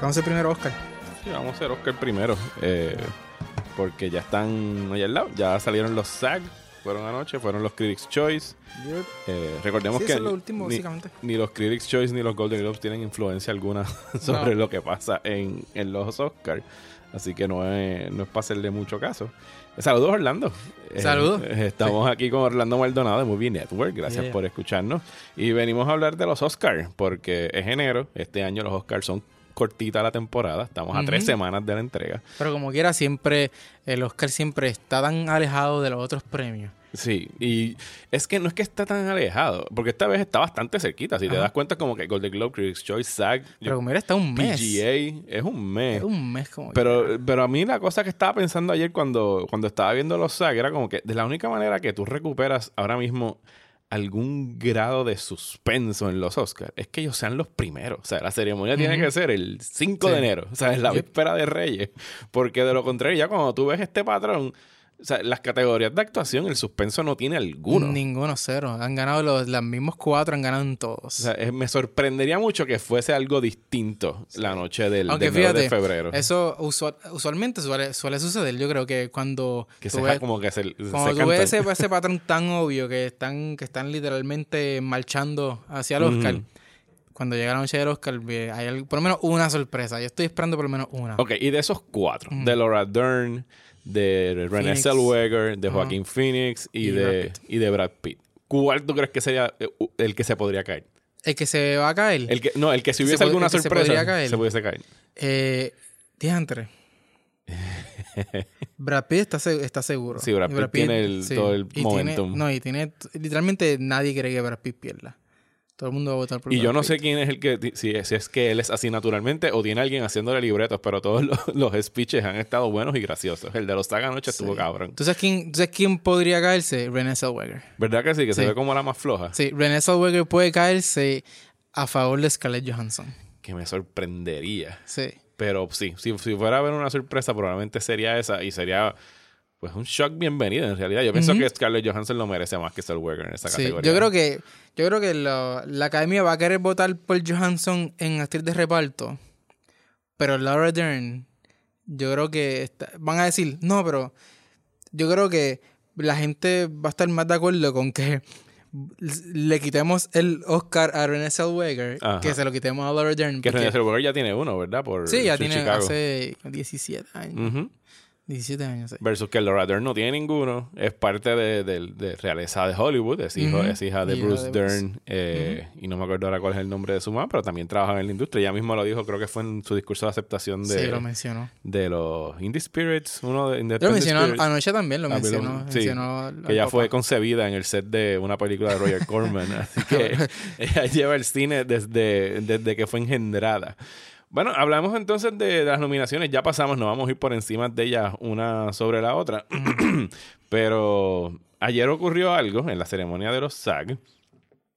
Vamos a hacer primero Oscar. Sí, vamos a hacer Oscar primero. eh, porque ya están allá al lado. Ya salieron los SAG. Fueron anoche, fueron los Critics' Choice. Eh, recordemos Sí, que eso es lo último, ni, básicamente. ni los Critics' Choice ni los Golden Globes tienen influencia alguna sobre No. lo que pasa en, en los Oscars. Así que no es, no es para hacerle mucho caso. Saludos, Orlando. Eh, Saludos. eh, estamos aquí con Orlando Maldonado de Movie Network. Gracias Yeah. por escucharnos. Y venimos a hablar de los Oscars, porque es enero. Este año los Oscars son cortita la temporada. Estamos a tres semanas de la entrega. Pero como quiera, siempre el Oscar siempre está tan alejado de los otros premios. Sí, y es que no es que está tan alejado, porque esta vez está bastante cerquita. Si te das cuenta, como que Golden Globe, Critics' Choice, SAG, Pero como mira, está un mes. PGA, es un mes. Es un mes como Pero, pero a mí la cosa que estaba pensando ayer cuando, cuando estaba viendo los SAG era como que de la única manera que tú recuperas ahora mismo algún grado de suspenso en los Oscars es que ellos sean los primeros. O sea, la ceremonia tiene que ser el 5 de enero, o sea, en la víspera de Reyes. Porque de lo contrario, ya cuando tú ves este patrón, o sea, las categorías de actuación, el suspenso no tiene alguno. Ninguno, cero. Han ganado los, los mismos cuatro, han ganado en todos. O sea, es- me sorprendería mucho que fuese algo distinto la noche del, Aunque del 9 de febrero. Eso usual- usualmente suele, suele suceder. Yo creo que cuando que tú se ves, como que se, se cuando tú cantan. ves ese, ese patrón tan obvio que están, que están literalmente marchando hacia el Oscar, cuando llega la noche del Oscar, hay por lo menos una sorpresa. Yo estoy esperando por lo menos una. Ok, y de esos cuatro, de Laura Dern, de Phoenix. Zellweger, de. Joaquín Phoenix y, Y Brad de, Pitt. y de Brad Pitt. ¿Cuál tú crees que sería eh, el que se podría caer? El que se va a caer, El que, no, el que si Se hubiese alguna se sorpresa podría caer. se pudiese caer. eh, diantre. Brad Pitt está, se- está seguro. Sí, Brad Y Pitt tiene el- todo el y tiene- momentum. no, y tiene... Literalmente nadie cree que Brad Pitt pierda. Todo el mundo va a votar por Y yo no sé quién es el que, si, si es que él es así naturalmente o tiene alguien haciéndole libretos, pero todos los, los speeches han estado buenos y graciosos. El de los Saga anoche estuvo cabrón. ¿Tú sabes quién, tú sabes quién podría caerse? Renée Zellweger. ¿Verdad que sí? Que se ve como la más floja. Sí, Renée Zellweger puede caerse a favor de Scarlett Johansson. Que me sorprendería. Sí. Pero sí, si, si fuera a haber una sorpresa, probablemente sería esa y sería pues un shock bienvenido en realidad. Yo pienso que Scarlett Johansson lo merece más que Zellweger en esa Sí, categoría. yo creo que, yo creo que lo- la academia va a querer votar por Johansson en actriz de reparto. Pero Laura Dern, yo creo que está- van a decir, no, pero yo creo que la gente va a estar más de acuerdo con que le quitemos el Oscar a Renée Zellweger Ajá. que se lo quitemos a Laura Dern. que porque- Renée Zellweger ya tiene uno, ¿verdad? Por sí, ya tiene Chicago. hace 17 años. Ujú. 17 años, sí. Versus que Laura Dern no tiene ninguno. Es parte de, de- de realeza de Hollywood. Es, hijo, es hija de Bruce de Bruce. Dern. eh, Y no me acuerdo ahora cuál es el nombre de su mamá, pero también trabaja en la industria. Ella misma lo dijo, creo que fue en su discurso de aceptación de, sí, lo mencionó. de los Indie Spirits. Uno de Lo mencionó Spirits. anoche también, lo Ah, mencionó. sí, mencionó que papá. fue concebida en el set de una película de Roger Corman. Así que ella lleva el cine desde, desde que fue engendrada. Bueno, hablamos entonces de, las nominaciones. Ya pasamos, no vamos a ir por encima de ellas una sobre la otra. Pero ayer ocurrió algo en la ceremonia de los SAG.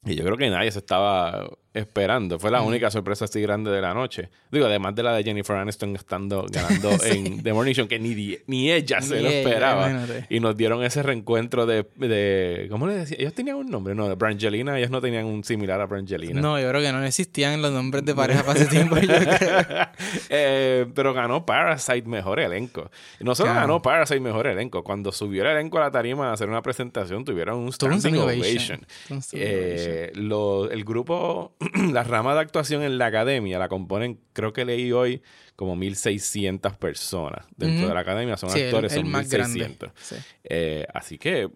Y yo creo que nadie se estaba esperando. Fue la única sorpresa así grande de la noche. Digo, además de la de Jennifer Aniston estando ganando Sí. en The Morning Show, que ni, ni ella se lo esperaba. imagínate. Y nos dieron ese reencuentro de, de. ¿Cómo le decía? Ellos tenían un nombre, no, de Brangelina. Ellos no tenían un similar a Brangelina. No, yo creo que no existían los nombres de pareja para ese tiempo. yo creo. Eh, pero ganó Parasite mejor elenco. Y no solo Ganó. ganó Parasite mejor elenco. Cuando subió el elenco a la tarima a hacer una presentación, tuvieron un standing ovation. Eh, lo- el grupo, la rama de actuación en la academia la componen, creo que leí hoy, como 1.600 personas dentro de la academia. Son Sí, actores, el son más grande. 1.600. Sí. Eh, así que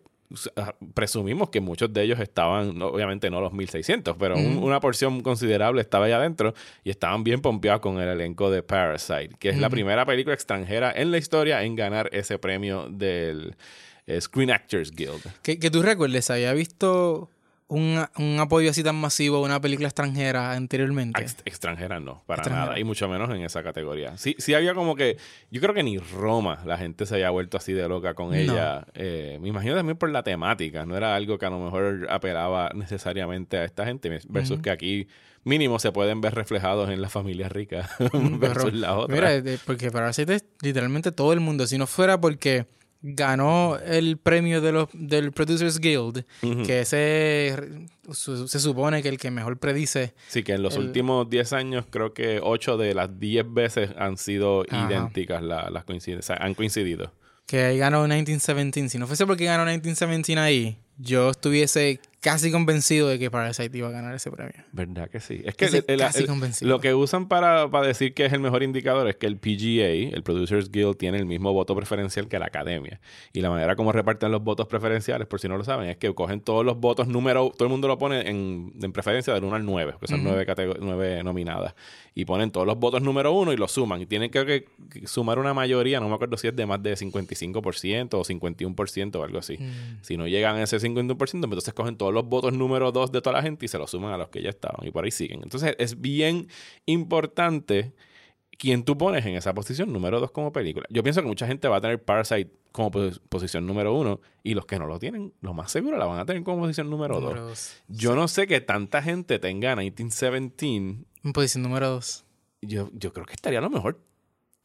presumimos que muchos de ellos estaban, obviamente no los 1600, pero un- una porción considerable estaba allá adentro y estaban bien pompeados con el elenco de Parasite, que es la primera película extranjera en la historia en ganar ese premio del eh, Screen Actors Guild. Que, que tú recuerdes, había visto un, un apoyo así tan masivo a una película extranjera anteriormente. Ex- extranjera no, para Extranjera. nada, y mucho menos en esa categoría. Sí, sí había como que, yo creo que ni Roma la gente se había vuelto así de loca con No. ella. Eh, me imagino también por la temática, no era algo que a lo mejor apelaba necesariamente a esta gente, versus que aquí mínimo se pueden ver reflejados en la familia rica versus Pero, la otra. Mira, de- porque Parasite es literalmente todo el mundo. Si no fuera porque ganó el premio de los, del Producers Guild, que ese su- se supone que el que mejor predice. Sí, que en los el- últimos 10 años creo que 8 de las 10 veces han sido Ajá. idénticas la- las coincidencias, han coincidido. Que ahí ganó 1917. Si no fuese porque ganó 1917 ahí, yo estuviese casi convencido de que Parasite iba a ganar ese premio. ¿Verdad que sí? Es que Estoy el- el- casi el- convencido. lo que usan para, para decir que es el mejor indicador es que el PGA, el Producers Guild, tiene el mismo voto preferencial que la academia. Y la manera como reparten los votos preferenciales, por si no lo saben, es que cogen todos los votos número, todo el mundo lo pone en, en preferencia del 1 al 9, que son nueve, catego- nueve nominadas. Y ponen todos los votos número 1 y los suman. Y tienen que, sumar una mayoría, no me acuerdo si es de más de 55% o 51% o algo así. Mm. Si no llegan a ese 51%, pues entonces cogen todos los votos número 2 de toda la gente y se los suman a los que ya estaban. Y por ahí siguen. Entonces es bien importante quién tú pones en esa posición número 2 como película. Yo pienso que mucha gente va a tener Parasite como pos- posición número 1 y los que no lo tienen, lo más seguro la van a tener como posición número 2. Número dos. Yo no sé que tanta gente tenga 1917. En posición número 2. Yo, yo creo que estaría a lo mejor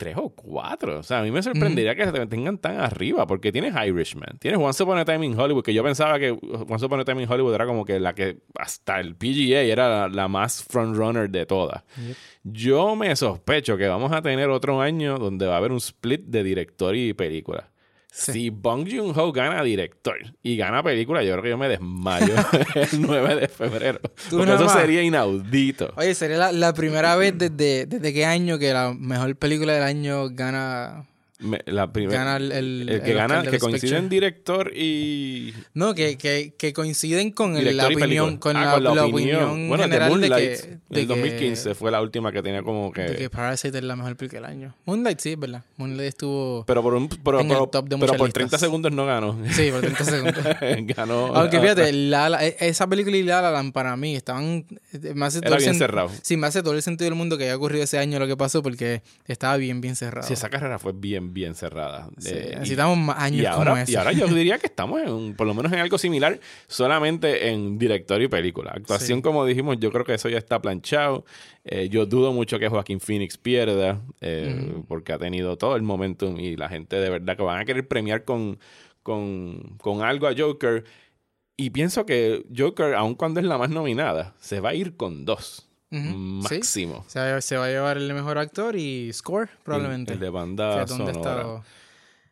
tres o cuatro. O sea, a mí me sorprendería que se tengan tan arriba, porque tienes Irishman, tienes Once Upon a Time in Hollywood, que yo pensaba que Once Upon a Time in Hollywood era como que la que hasta el PGA era la, la más frontrunner de todas. Yep. Yo me sospecho que vamos a tener otro año donde va a haber un split de director y película. Sí. Si Bong Joon-ho gana director y gana película, yo creo que yo me desmayo el 9 de febrero. Porque eso sería inaudito. Oye, sería la, la primera vez desde, desde qué año que la mejor película del año gana, Me- la primera, gana el, el, El que el gana, Oscar de que Best coincide en Picture. director y No, que, que, que coinciden con director la opinión, con, Ah, la, con la la opinión. opinión, Bueno, general de Moonlight, que, de el que- 2015 fue la última que tenía como que... de que Parasite es la mejor película del año. Moonlight sí, es verdad. Moonlight estuvo... pero por un pero, en el top de pero por 30 listas. segundos no ganó. Sí, por 30 segundos. ganó. Aunque ah, fíjate, La e- esa película y La La Land para mí estaban... Me hace todo Era bien cerrado. Sí, me hace todo el sentido del mundo que haya ocurrido ese año lo que pasó porque estaba bien, bien cerrado. Sí, esa carrera fue bien, bien cerrada. Sí, Eh, y- necesitamos más años y ahora, como ese. y ahora yo diría que estamos en por lo menos en algo similar, solamente en director y película. Actuación, Sí. como dijimos, yo creo que eso ya está planchado. Eh, yo dudo mucho que Joaquín Phoenix pierda, eh, porque ha tenido todo el momentum y la gente de verdad que van a querer premiar con, con, con algo a Joker. Y pienso que Joker, aun cuando es la más nominada, se va a ir con dos. Ujú, sí. Máximo. Se va, se va a llevar el mejor actor y score, probablemente. El, de banda es donde ha sonora. estado-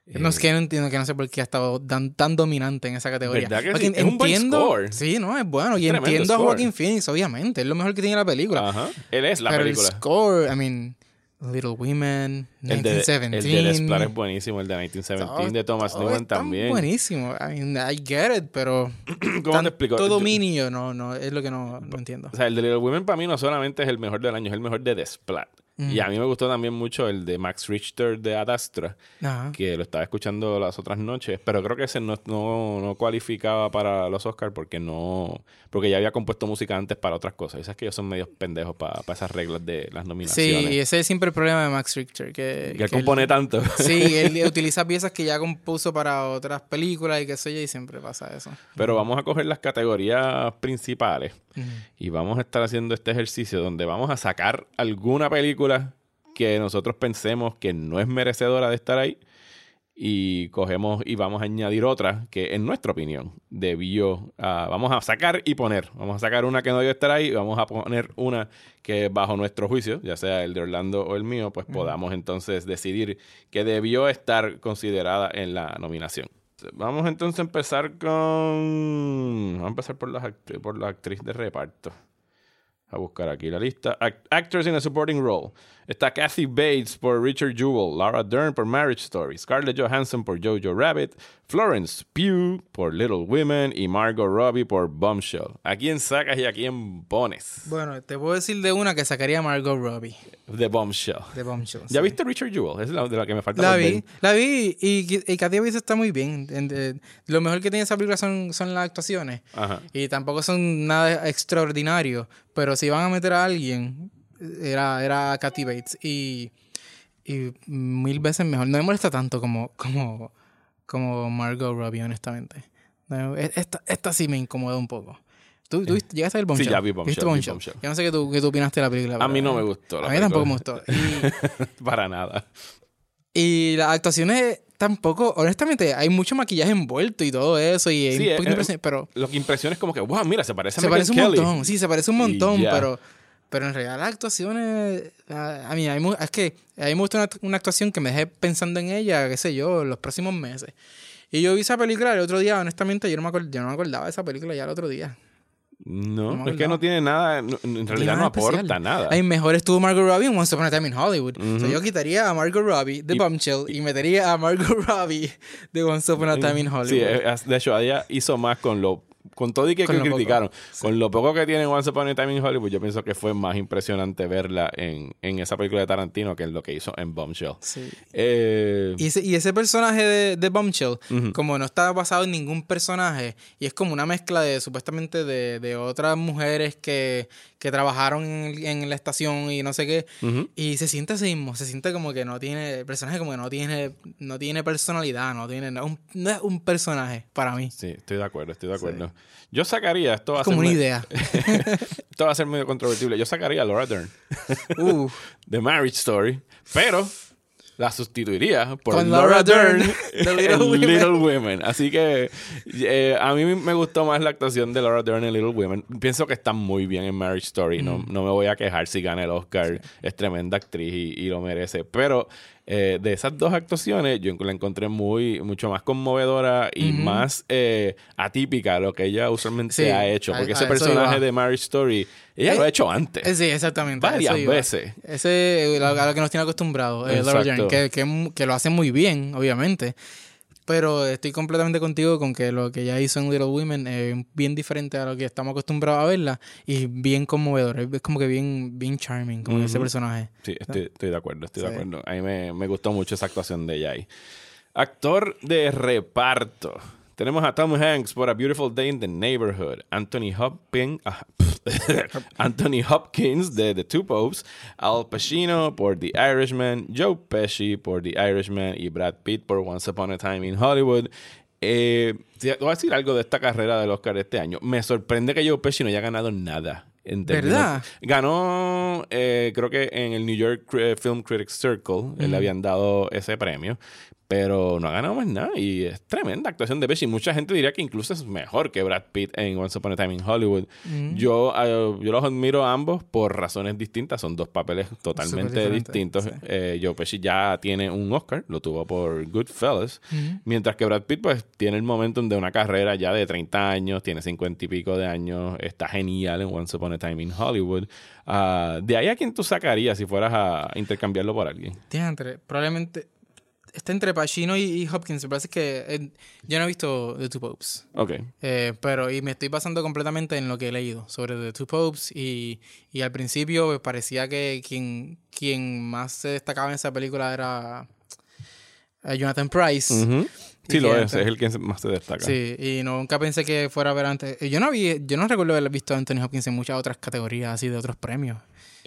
No es que no entiendo, que no sé por qué ha estado tan, tan dominante en esa categoría. ¿Verdad que Porque sí? Es un buen score. Sí, no, es bueno. Y entiendo a. Joaquin Phoenix, obviamente. Es lo mejor que tiene la película. Ajá. Él es la Pero película. el score, I mean, Little Women, El de, 1917. el de Desplat es buenísimo, el de 1917 todo- de Thomas Newman también. buenísimo. I mean, I get it, pero ¿Cómo tan- te explico? todo Yo- dominio no, no, es lo que no, no entiendo. O sea, el de Little Women para mí no solamente es el mejor del año, es el mejor de Desplat. Y a mí me gustó también mucho el de Max Richter de Ad Astra, Ajá. que lo estaba escuchando las otras noches, pero creo que ese no, no, no cualificaba para los Oscars porque no porque ya había compuesto música antes para otras cosas. Y sabes que ellos son medios pendejos para esas reglas de las Sí, nominaciones. ese es siempre el problema de Max Richter. Que, que él que compone tanto. Sí, él utiliza piezas que ya compuso para otras películas y qué sé yo, y siempre pasa eso. Pero vamos a coger las categorías principales Ujú. y vamos a estar haciendo este ejercicio donde vamos a sacar alguna película que nosotros pensemos que no es merecedora de estar ahí y cogemos y vamos a añadir otra que en nuestra opinión debió ah, vamos a sacar y poner. Vamos a sacar una que no debió estar ahí y vamos a poner una que bajo nuestro juicio ya sea el de Orlando o el mío pues podamos entonces decidir que debió estar considerada en la nominación. Vamos entonces a empezar con vamos a empezar por, las por la actriz de reparto a buscar aquí la lista. Act- actors in a supporting role. Está Kathy Bates por Richard Jewell, Laura Dern por Marriage Story, Scarlett Johansson por Jojo Rabbit, Florence Pugh por Little Women y Margot Robbie por Bombshell. ¿A quién sacas y a quién pones? Bueno, te puedo decir de una que sacaría Margot Robbie, De Bombshell. de Bombshell. ¿Ya sí. viste Richard Jewell? Es la de la que me falta La vi, ver. la vi y, y Katy Bates está muy bien. En- eh, Lo mejor que tiene esa película son, son las actuaciones. Ajá. Y tampoco son nada extraordinario. Pero si van a meter a alguien, era, era Katy Bates. Y, y mil veces mejor. No me molesta tanto como, como, como Margot Robbie, honestamente. No, e- esta, esta sí me incomoda un poco. ¿Tú, tú viste- llegaste a ver Bombshell? ya vi Bombshell, ¿Viste vi Bombshell? Bombshell. Yo no sé qué tú, qué tú opinaste de la película. A mí no me gustó. la A mí tampoco me película. gustó. Y, Para nada. Y las actuaciones tampoco, honestamente, hay mucho maquillaje envuelto y todo eso. Y Sí, un poquito eh, pero Lo que impresiona es como que, wow, mira, se parece a se parece un Kelly. montón. Sí, se parece un montón, pero, pero en realidad las actuaciones. A, a mí, es que a mí me gusta una, una actuación que me deje pensando en ella, qué sé yo, los próximos meses. Y yo vi esa película el otro día, honestamente, yo no me, acord- yo no me acordaba de esa película ya el otro día. No, No es que no tiene nada, no- en realidad no aporta especial. nada. Ay, mejor estuvo Margot Robbie en Once Upon a Time in Hollywood. O sea, yo quitaría a Margot Robbie de Y- Bombshell y metería a Margot Robbie de Once Upon a Time in Hollywood. Sí, eh, de hecho, ella hizo más con lo con todo y que, que criticaron. Con lo poco que tiene Once Upon a Time in Hollywood, yo pienso que fue más impresionante verla en, en esa película de Tarantino que en lo que hizo en Bombshell. Sí. Eh, Y ese, y ese personaje de, de Bombshell, como no está basado en ningún personaje, y es como una mezcla de supuestamente de, de otras mujeres que, que trabajaron en, en la estación y no sé qué, y se siente así mismo, se siente como que no tiene, el personaje como que no tiene, no tiene personalidad, no tiene, no un, no es un personaje para mí. Sí, estoy de acuerdo, estoy de acuerdo. Yo sacaría, esto va, a Es como ser una idea. esto va a ser medio controvertible, yo sacaría a Laura Dern Uh, de Marriage Story, pero la sustituiría por Con Laura Dern Dern, de en Little Women. Little Women. Así que eh, a mí me gustó más la actuación de Laura Dern en Little Women. Pienso que está muy bien en Marriage Story. No, no me voy a quejar si gana el Oscar. Es tremenda actriz y, y lo merece. Pero eh, de esas dos actuaciones, yo la encontré muy, mucho más conmovedora y Ujú. más eh, atípica a lo que ella usualmente Sí, ha hecho. a- Porque a ese eso personaje de Marriage Story, ella lo ha hecho antes. eh, sí, exactamente. a Varias veces. Ese es a lo que nos tiene acostumbrados, eh, Laura. Dern, que, que, que lo hace muy bien, obviamente. Pero estoy completamente contigo con que lo que ella hizo en Little Women es bien diferente a lo que estamos acostumbrados a verla y bien conmovedor. Es como que bien, bien charming, como ese personaje. Sí, estoy, estoy de acuerdo, estoy de acuerdo. A mí me, me gustó mucho esa actuación de ella ahí. Actor de reparto. Tenemos a Tom Hanks por A Beautiful Day in the Neighborhood. Anthony Hopkins, ah, Anthony Hopkins de The Two Popes. Al Pacino por The Irishman. Joe Pesci por The Irishman. Y Brad Pitt por Once Upon a Time in Hollywood. Eh, te voy a decir algo de esta carrera del Oscar este año. Me sorprende que Joe Pesci no haya ganado nada. en ¿Verdad? Ganó, eh, creo que en el New York eh, Film Critics Circle, eh, le habían dado ese premio, pero no ha ganado más nada. Y es tremenda actuación de Pesci. Mucha gente diría que incluso es mejor que Brad Pitt en Once Upon a Time in Hollywood. Mm. Yo, eh, yo los admiro a ambos por razones distintas. Son dos papeles totalmente distintos. sí. Eh, Joe Pesci ya tiene un Oscar, lo tuvo por Goodfellas. Ujú. Mientras que Brad Pitt, pues, tiene el momentum de una carrera ya de 30 años, tiene 50 y pico de años, está genial en Once Upon a Time in Hollywood. Ah, de ahí a quién tú sacarías si fueras a intercambiarlo por alguien. Diantre, probablemente está entre Pacino y, y Hopkins. Me parece que eh, yo no he visto The Two Popes. Ok. Eh, pero y me estoy basando completamente en lo que he leído sobre The Two Popes y, y al principio me parecía que quien, quien más se destacaba en esa película era eh, Jonathan Price. Sí, lo es, es el que más se destaca. Sí, y nunca pensé que fuera a ver antes. Yo no vi, yo no recuerdo haber visto a Anthony Hopkins en muchas otras categorías así de otros premios.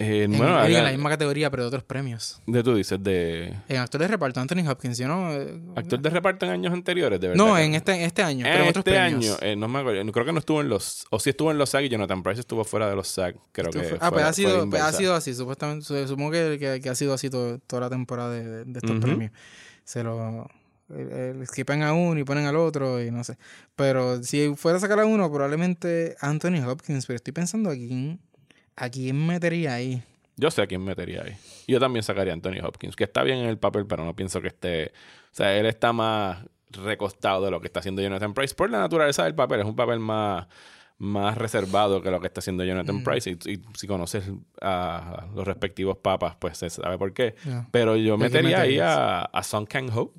Eh, En, bueno, en la misma categoría, pero de otros premios. de tú dices, de En actor de reparto, Anthony Hopkins, yo no. eh, actor de reparto en años anteriores, de verdad. no, en este, en este año, En pero en otros este premios. año, eh, no me acuerdo, creo que no estuvo en los, o sí estuvo en los SAG y Jonathan Price estuvo fuera de los SAG, creo que fue- ah, pues ha sido, pues ha sido así, supuestamente. su- Supongo que, que- que ha sido así todo- toda la temporada de, estos premios. Se lo skipan a uno y ponen al otro y no sé. Pero si fuera a sacar a uno, probablemente Anthony Hopkins. Pero estoy pensando a quién, a quién metería ahí. Yo sé a quién metería ahí. Yo también sacaría a Anthony Hopkins, que está bien en el papel, pero no pienso que esté. O sea, él está más recostado de lo que está haciendo Jonathan Price por la naturaleza del papel. Es un papel más, más reservado que lo que está haciendo Jonathan Mm. Price. Y, y si conoces a los respectivos papas, pues se sabe por qué. Pero yo ¿A quién metería ahí a, a Song Kang-ho.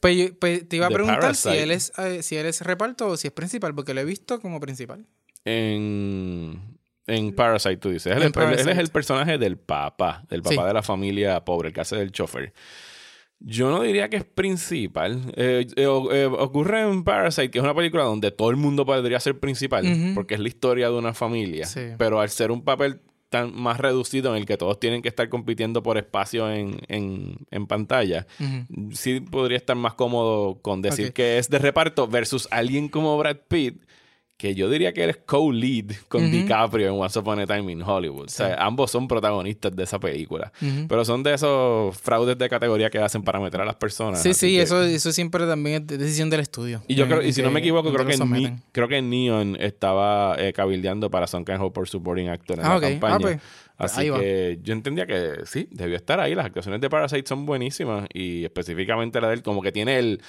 Pues, yo- pues te iba a The preguntar si él es eh, si él es reparto o si es principal, porque lo he visto como principal. En, en Parasite, tú dices. Él, es el personaje del papá, del papá Sí. de la familia pobre, el que hace del chofer. Yo no diría que es principal. Eh, eh, eh, ocurre en Parasite, que es una película donde todo el mundo podría ser principal, porque es la historia de una familia. Sí. Pero al ser un papel tan más reducido en el que todos tienen que estar compitiendo por espacio en, en, en pantalla, sí podría estar más cómodo con decir que es de reparto versus alguien como Brad Pitt que yo diría que eres co-lead con DiCaprio en Once Upon a Time in Hollywood. O sea, ambos son protagonistas de esa película. Pero son de esos fraudes de categoría que hacen para meter a las personas. Sí, sí, eso, eso siempre también es decisión del estudio. Y yo creo, y si no me equivoco, creo que, creo que Neon estaba eh, cabildeando para Son Ho por supporting actor en ah, la ah, campaña. Pues, Así que yo entendía que sí, debió estar ahí. Las actuaciones de Parasite son buenísimas y específicamente la de él, como que tiene el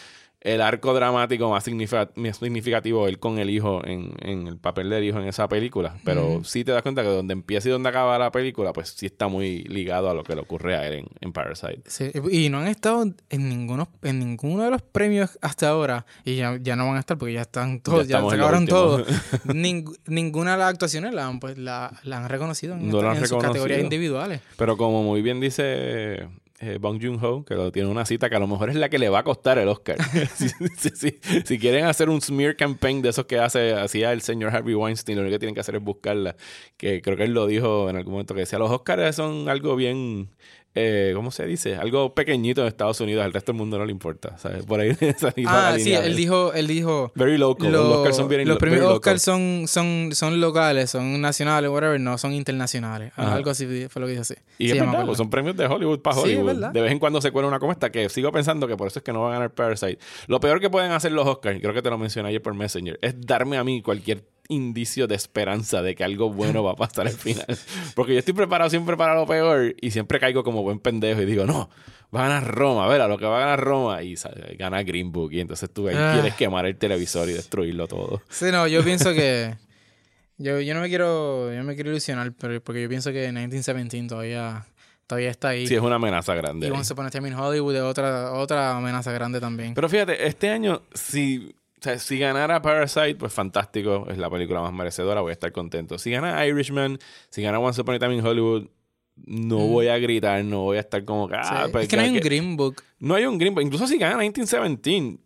el arco dramático más, significativo, él con el hijo en, el papel del hijo en esa película. Pero sí te das cuenta que donde empieza y donde acaba la película, pues sí está muy ligado a lo que le ocurre a él en, Parasite. Sí, y no han estado en ninguno, en ninguno de los premios hasta ahora, y ya, no van a estar porque ya están todos, ya, se acabaron todos. ninguna de las actuaciones la han, pues, la, han reconocido en, sus categorías individuales. Pero como muy bien dice eh, Bong Joon-ho, que lo tiene una cita que a lo mejor es la que le va a costar el Oscar. si, quieren hacer un smear campaign de esos que hace hacía el señor Harvey Weinstein, lo único que tienen que hacer es buscarla. Que creo que él lo dijo en algún momento, que decía, los Oscars son algo bien eh, ¿cómo se dice? Algo pequeñito en Estados Unidos, al resto del mundo no le importa, ¿sabes? Por ahí esa Ah, sí, él dijo, él dijo... Very local. los Oscars son bien Los premios Oscars son, son, son locales, son nacionales, whatever, no son internacionales. Algo así fue lo que dijo así. Y es verdad, pues son premios de Hollywood para Hollywood. de vez en cuando se cuela una como esta, que sigo pensando que por eso es que no va a ganar Parasite. Lo peor que pueden hacer los Oscars, y creo que te lo mencioné ayer por Messenger, es darme a mí cualquier indicio de esperanza de que algo bueno va a pasar al final. Porque yo estoy preparado siempre para lo peor y siempre caigo como buen pendejo y digo, no, va a ganar Roma, a ver, a lo que va a ganar Roma y gana Green Book y entonces tú ahí ah. quieres quemar el televisor y destruirlo todo. Sí, no, yo pienso que yo, yo no me quiero yo no me quiero ilusionar, pero porque yo pienso que 1917 todavía todavía está ahí. Sí, es una amenaza grande. Y Once Upon a Time in Hollywood es otra, otra amenaza grande también. Pero fíjate, este año, si sea, si ganara Parasite, pues fantástico, es la película más merecedora, voy a estar contento. Si gana Irishman, si gana Once Upon a Time in Hollywood, no mm. voy a gritar, no voy a estar como. Ah, pues es que no hay un Green Book. No hay un Green Book. Incluso si gana 1917,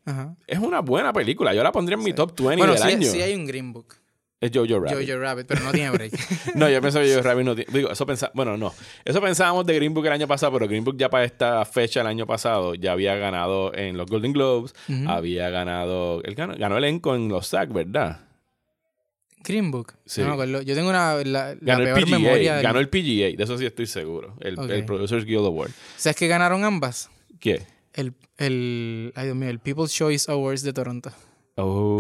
es una buena película. Yo la pondría en mi top 20 del año. sí hay un Green Book. Es Jojo Rabbit. Jojo Rabbit, pero no tiene break. no, yo pensaba que Jojo Rabbit no tiene. Digo, eso pensaba. Bueno, no. Eso pensábamos de Green Book el año pasado, pero Green Book ya para esta fecha el año pasado ya había ganado en los Golden Globes. Había ganado. Él ganó, ganó elenco en los SAG, ¿verdad? Green Book. Sí. No Yo tengo una. La, ganó el PGA. Memoria Ganó el PGA, de eso sí estoy seguro. El, el Producers Guild Award. ¿Sabes que ganaron ambas? ¿Qué? El, el. Ay, Dios mío, el People's Choice Awards de Toronto. Oh,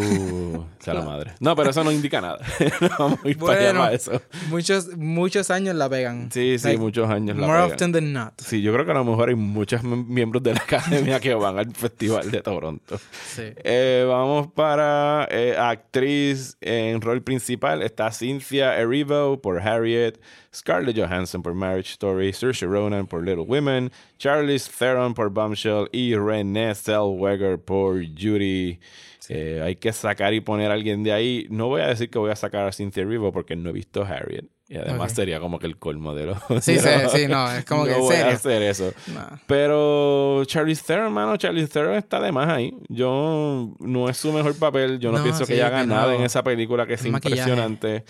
sea la madre. No, pero eso no indica nada. no vamos a ir para eso. Muchos, muchos años la pegan. Sí, sí, muchos años la more often than not. Sí, yo creo que a lo mejor hay muchos miembros de la academia que van al Festival de Toronto. Sí. Eh, vamos para eh, actriz en rol principal. Está Cynthia Erivo por Harriet. Scarlett Johansson por Marriage Story, Saoirse Ronan por Little Women, Charlize Theron por Bombshell y Renée Zellweger por Judy. Eh, hay que sacar y poner a alguien de ahí. No voy a decir que voy a sacar a Cynthia Erivo porque no he visto Harriet. Y además sería como que el colmo de los. Sí, sí, sí, no, es como que no voy a hacer eso. Pero Charlize Theron, hermano, Charlize Theron está de más ahí. Yo no es su mejor papel. Yo no, pienso que ella haga nada en esa película que es impresionante.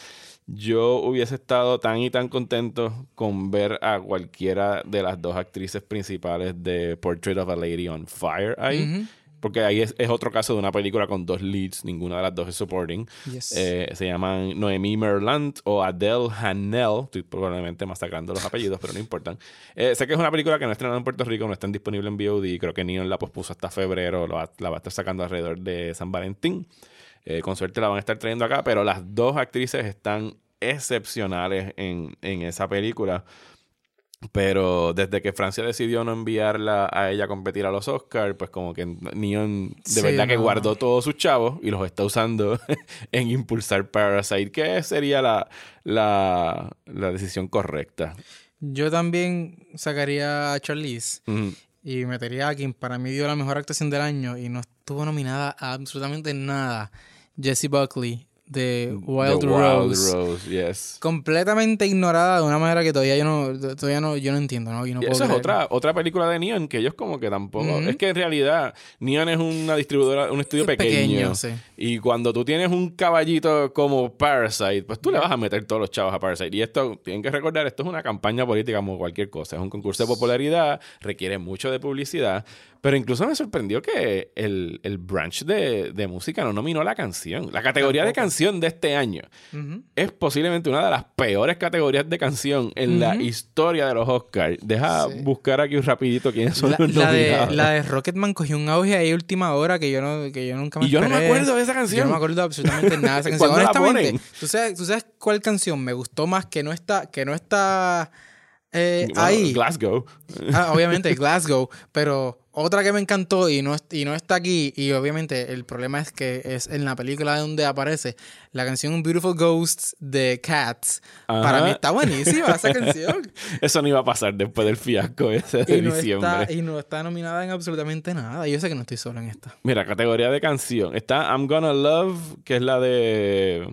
Yo hubiese estado tan y tan contento con ver a cualquiera de las dos actrices principales de Portrait of a Lady on Fire ahí. Porque ahí es, otro caso de una película con dos leads, ninguna de las dos es supporting. Eh, se llaman Noemí Merlant o Adele Hanel. Estoy probablemente masacrando los apellidos, pero no importan. Eh, sé que es una película que no estrenada en Puerto Rico, no está disponible en VOD. Creo que Neon la pospuso hasta febrero, la va a estar sacando alrededor de San Valentín. Eh, con suerte la van a estar trayendo acá, pero las dos actrices están excepcionales en, en esa película. Pero desde que Francia decidió no enviarla a ella a competir a los Oscars, pues como que Neon de verdad que guardó todos sus chavos y los está usando en impulsar Parasite, que sería la, la, la decisión correcta. Yo también sacaría a Charlize y metería a quien para mí dio la mejor actuación del año y no estuvo nominada a absolutamente nada. Jessie Buckley de Wild, Rose. yes. Completamente ignorada de una manera que todavía yo no, todavía no, yo no entiendo, ¿no? esa es otra, otra película de Neon que ellos como que tampoco. Es que en realidad Neon es una distribuidora, un estudio pequeño. Y cuando tú tienes un caballito como Parasite, pues tú le vas a meter todos los chavos a Parasite. Y esto, tienen que recordar, esto es una campaña política como cualquier cosa. Es un concurso de popularidad, requiere mucho de publicidad. Pero incluso me sorprendió que el, el branch de, de, música no nominó la canción. La categoría de canción canción de este año es posiblemente una de las peores categorías de canción en la historia de los Oscars. Deja Sí. buscar aquí un rapidito quiénes son La, los la de, la de Rocketman cogió un auge ahí última hora que yo no que yo nunca me Y yo no me acuerdo de esa Yo canción. no me acuerdo absolutamente nada de esa canción. ¿Cuándo la Honestamente, ponen? ¿tú sabes, ¿tú sabes cuál canción me gustó más que no está, que no está eh, Bueno, ahí? Glasgow. Ah, obviamente, Glasgow, pero otra que me encantó y no, y no está aquí, y obviamente el problema es que es en la película donde aparece la canción Beautiful Ghosts de Cats. Para mí está buenísima esa canción. Eso no iba a pasar después del fiasco ese de Y no, diciembre. está, y no está nominada en absolutamente nada. Yo sé que no estoy solo en esta. Mira, categoría de canción. Está I'm Gonna Love, que es la de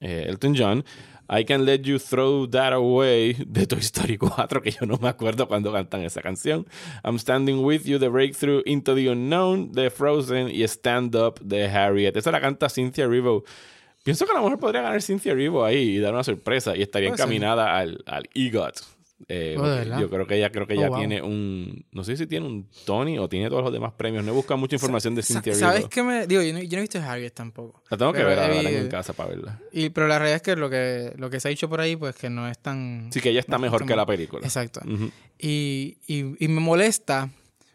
eh, Elton John. I Can Let You Throw That Away de Toy Story 4, que yo no me acuerdo cuando cantan esa canción. I'm Standing With You, The Breakthrough Into the Unknown de Frozen y Stand Up de Harriet. Esa la canta Cynthia Erivo. Pienso que a lo mejor podría ganar Cynthia Erivo ahí y dar una sorpresa y estaría encaminada al, al EGOT. Eh, Oh, yo creo que ella creo que Oh, ella wow. tiene un no sé si tiene un Tony o tiene todos los demás premios no he buscado mucha información de Cynthia ¿Sabes qué me.? Digo, yo no, yo no he visto Harriet tampoco. la tengo que ver ahora en casa para verla Y, pero la realidad es que lo que lo que se ha dicho por ahí, pues que no es tan. sí que ella está no, mejor que la película Exacto. Y, y, y me molesta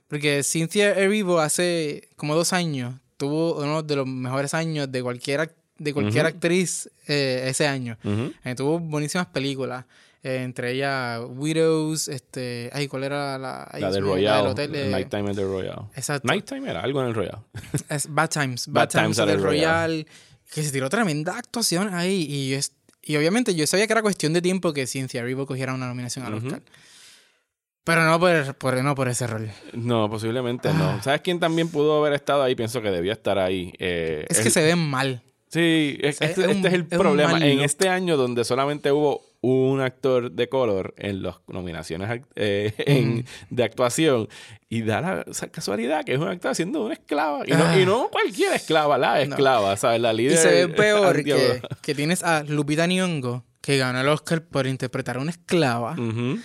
porque Cynthia Erivo hace como dos años tuvo uno de los mejores años de cualquier, de cualquier actriz eh, ese año. Eh, tuvo buenísimas películas. Eh, entre ellas Widows, este, ay, ¿cuál era la? la de mío, Royal del hotel, eh, Nighttime at the Royal Exacto. Nighttime era algo en el Royal Es Bad Times. Bad Bad, Times del el Royal. Que se tiró tremenda actuación ahí. Y, es, y obviamente yo sabía que era cuestión de tiempo que Cynthia Erivo cogiera una nominación al Ujú. Oscar. Pero no por, por- no por ese rol. no posiblemente Ah. no sabes quién también pudo haber estado ahí pienso que debía estar ahí Eh, Es el- que se ven mal. sí es- este, es un- este es el es problema en este año donde solamente hubo un actor de color en las nominaciones ac- eh, en- Ujú. de actuación y da la esa casualidad que es un actor haciendo una esclava y no, Ah. y no cualquier esclava la esclava sabes la líder Y se ve peor que, que tienes a Lupita Nyong'o, que ganó el Oscar por interpretar a una esclava, Ujú.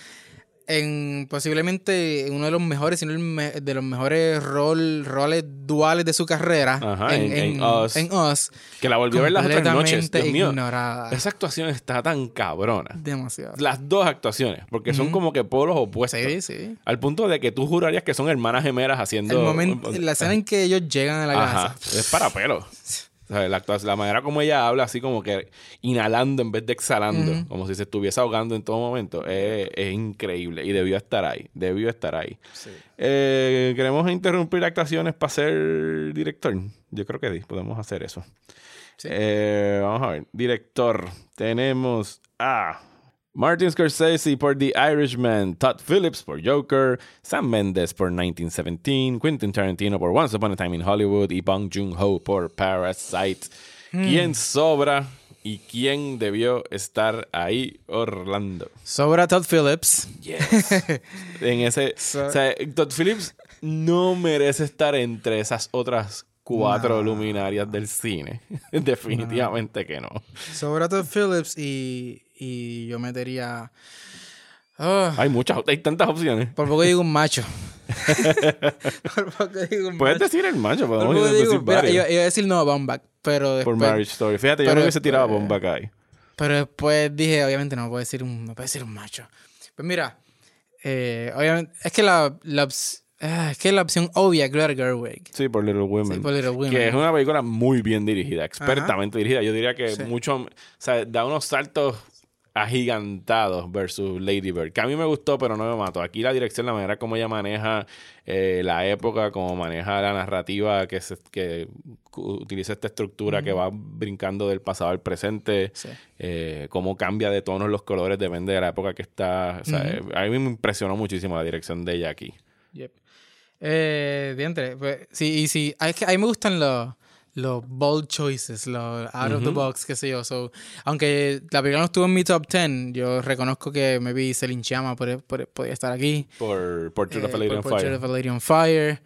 En posiblemente uno de los mejores, sino el me- de los mejores rol, roles duales de su carrera, Ajá, en- en, en Us. en Us, Que la volvió a ver las otras noches. mío, esa actuación está tan cabrona. Demasiado. Las dos actuaciones, porque son como que polos opuestos. Sí, sí. Al punto de que tú jurarías que son hermanas gemelas haciendo. El momento, la escena en que ellos llegan a la Ajá, casa. es para pelo. La, manera como ella habla, así como que inhalando en vez de exhalando, como si se estuviese ahogando en todo momento, es, es increíble. Y debió estar ahí, debió estar ahí. Eh, ¿Queremos interrumpir actuaciones para ser director? Yo creo que sí, podemos hacer eso. Sí. Eh, vamos a ver. Director. Tenemos a Martin Scorsese por The Irishman, Todd Phillips por Joker, Sam Mendes por 1917, Quentin Tarantino por Once Upon a Time in Hollywood y Bong Joon-ho por Parasite. ¿Quién sobra y quién debió estar ahí? Orlando. Sobra Todd Phillips. En ese, So- o sea, Todd Phillips no merece estar entre esas otras cuatro No. luminarias del cine. Definitivamente que no. Sobra Todd Phillips y, y yo metería... Ah, Hay muchas, hay tantas opciones. por poco digo un macho. por poco digo un Puedes macho. decir el macho, Por podemos poco decir digo, mira, varios. iba, a decir no, Baumbach, pero Por Marriage Story. Fíjate, yo pero no hubiese tirado después- bomba acá ahí. pero después dije, obviamente no puedo decir un, no puedo decir un macho. Pues mira, eh, obviamente, es que la, la, ah, es que la opción obvia Greta Gerwig. Sí, por Little Women. Sí, por Little Women. Que es una película muy bien dirigida, expertamente dirigida. Yo diría que Sí. mucho, o sea, da unos saltos agigantados versus Lady Bird, que a mí me gustó, pero no me mató. Aquí la dirección, la manera como ella maneja eh, la época, como maneja la narrativa, que, se- que utiliza esta estructura que va brincando del pasado al presente, Sí. eh, cómo cambia de tonos los colores, depende de la época que está. O sea, eh, a mí me impresionó muchísimo la dirección de ella aquí. Yep. Eh, diantre, pues, sí, y sí, es que a mí me gustan los, los bold choices, los out of the box, qué sé yo. So, aunque la película no estuvo en mi top 10, yo reconozco que maybe Celine Chama podría estar aquí. Por Portrait of a Eh, Lady on Portrait Fire. of a Lady on Fire.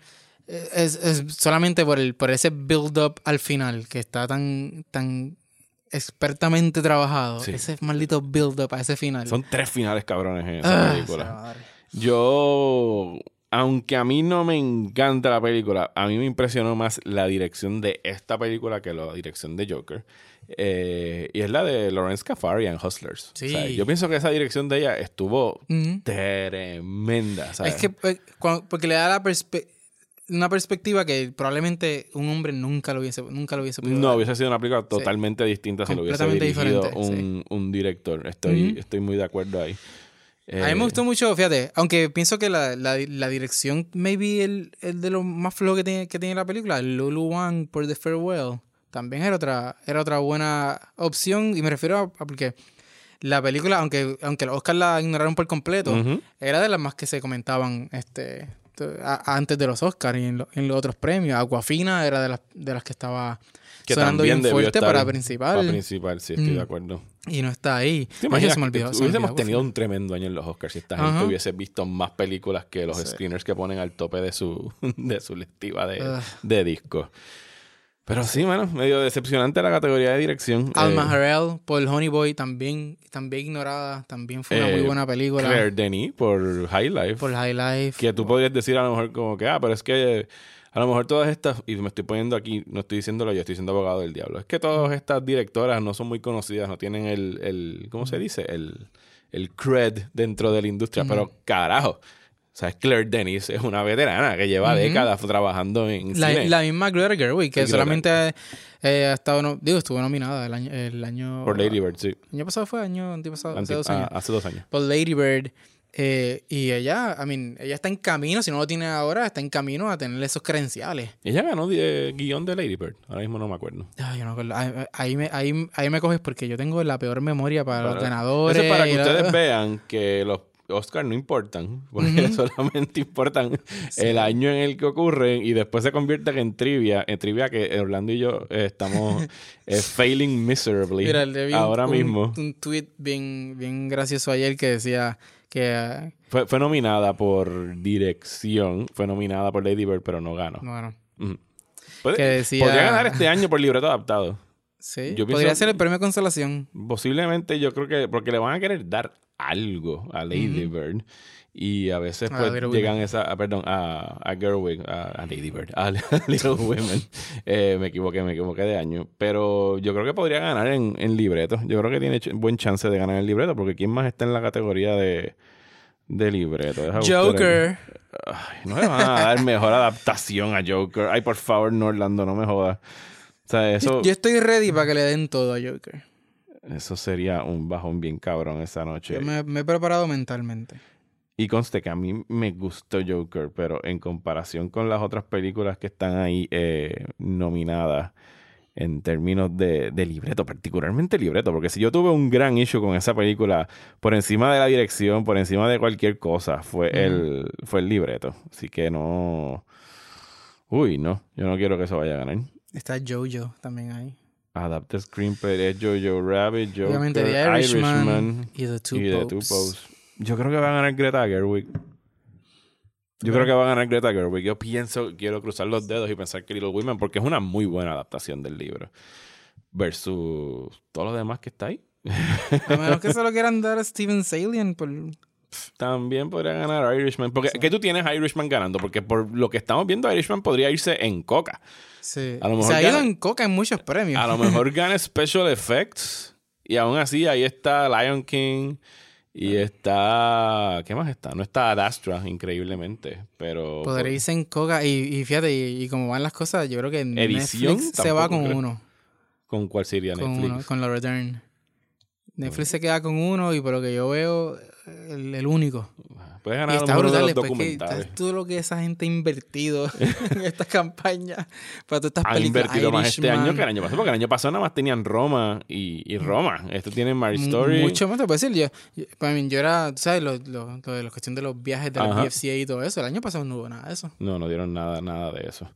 Eh, Es, es solamente por, el, por ese build-up al final que está tan, tan expertamente trabajado. Sí. Ese maldito build-up a ese final. Son tres finales cabrones en esa Ah, película. Yo, aunque a mí no me encanta la película, a mí me impresionó más la dirección de esta película que la dirección de Joker. Eh, y es la de Lawrence Kafarian, Hustlers. Sí. O sea, yo pienso que esa dirección de ella estuvo tremenda. ¿sabes? Es que pues, porque le da la una perspectiva que probablemente un hombre nunca lo hubiese, nunca lo hubiese podido No, hubiese sido una película totalmente distinta si lo hubiese dirigido un, un director. Estoy, estoy muy de acuerdo ahí. A mí Eh, me gustó mucho, fíjate, aunque pienso que la, la, la dirección, maybe el, el de lo más flojo que tiene, que tiene la película, Lulu Wang por The Farewell, también era otra, era otra buena opción. Y me refiero a, a porque la película, aunque, aunque los Oscars la ignoraron por completo, era de las más que se comentaban este a- antes de los Oscars y en, lo- en los otros premios. Aquafina era de las, de las que estaba Que sonando bien fuerte estar para principal. Para principal, sí, estoy Mm. de acuerdo. Y no está ahí. ¿Te imaginas se me olvidó, se hubiésemos olvidó, tenido un tremendo año en los Oscars si esta gente hubiese visto más películas que los Sí. screeners que ponen al tope de su, de su listiva de, Ugh. de discos. Pero sí, bueno, medio decepcionante la categoría de dirección. Alma Eh, Harrell por Honey Boy también, también ignorada, también fue una Eh, muy buena película. Claire Denis por High Life. por High Life. Que tú podrías decir a lo mejor como que, ah, pero es que a lo mejor todas estas, y me estoy poniendo aquí, no estoy diciéndolo yo, estoy siendo abogado del diablo, es que todas estas directoras no son muy conocidas, no tienen el, el ¿cómo se dice? El, el cred dentro de la industria, pero carajo. O sea, Claire Denis es una veterana que lleva décadas trabajando en La, cine la misma Greta Gerwig, que solamente eh, ha estado, no- digo, estuvo nominada el año, el año, por Lady Bird, sí. el año pasado fue, año antipasado, hace dos ah, años. hace dos años. Por Lady Bird. Eh, y ella, I mean, ella está en camino, si no lo tiene ahora, está en camino a tener esos credenciales. Ella ganó de, guion de Lady Bird, ahora mismo no me acuerdo. Ay, yo no acuerdo. Ahí, ahí me, ahí, ahí me coges porque yo tengo la peor memoria para, los Para- ganadores. Eso es para que la- ustedes vean que los Oscars no importan, porque solamente importan el año en el que ocurren y después se convierten en trivia, en trivia que Orlando y yo eh, estamos eh, failing miserably Mira, ahora un, mismo. un tweet bien, bien gracioso ayer que decía que Fue, fue nominada por dirección, fue nominada por Lady Bird, pero no ganó. bueno, decía Podría ganar este año por libreto adaptado. sí, yo podría pienso- ser el premio de consolación. Posiblemente yo creo que porque le van a querer dar algo a Lady Bird y a veces A pues llegan esa, ah, perdón, a, a Gerwig, a, a Lady Bird, a Little Women. Eh, me equivoqué, me equivoqué de año. Pero yo creo que podría ganar en, en libreto. Yo creo que tiene buen chance de ganar en libreto porque ¿quién más está en la categoría de, de libreto? Deja. Joker. Ay, no le van a dar mejor adaptación a Joker. Ay, por favor, no, Orlando, no me jodas. O sea, eso... Yo estoy ready para que le den todo a Joker. Eso sería un bajón bien cabrón esa noche. Yo me, me he preparado mentalmente. Y conste que a mí me gustó Joker, pero en comparación con las otras películas que están ahí eh, nominadas en términos de, de libreto, particularmente libreto, porque si yo tuve un gran issue con esa película, por encima de la dirección, por encima de cualquier cosa, fue, el, fue el libreto. Así que no... Uy, no, yo no quiero que eso vaya a ganar. Está Jojo también ahí. Adapted Screenplay es Jojo Rabbit, Joker, Obviamente The Irishman, Irishman y The Two y The Two Popes. Yo creo que va a ganar Greta Gerwig. Yo creo que va a ganar Greta Gerwig. Yo pienso, quiero cruzar los dedos y pensar que Little Women, porque es una muy buena adaptación del libro. Versus todo lo demás que está ahí. A menos que se lo quieran dar a Steven Salian por... También podría ganar Irishman. Porque, ¿Qué tú tienes a Irishman ganando? Porque por lo que estamos viendo, Irishman podría irse en coca. Sí. A lo mejor se ha ido gana- en coca en muchos premios. A lo mejor gana Special Effects. Y aún así, ahí está Lion King. Y está. ¿Qué más está? No está Ad Astra, increíblemente. Pero. Podría irse en coca. Y, y fíjate, y, y como van las cosas, yo creo que Edición Netflix se va con creo. uno. ¿Con cuál sería Con Netflix? uno, con la Return. Netflix se queda con uno y por lo que yo veo, el, el único. Puedes Y ganar está uno de brutal los documentales. ¿sabes todo lo que esa gente ha invertido en esta campaña para todas estas Han películas. invertido más este año que el año pasado. Porque el año pasado nada más tenían Roma y, y Roma. Esto tiene Mary Story. Mucho más te puedo decir. Yo, yo, para mí, yo era, ¿sabes? Lo, lo, lo de la cuestión de los viajes de la. BFCA y todo eso. El año pasado no hubo nada de eso. No, no dieron nada, nada de eso.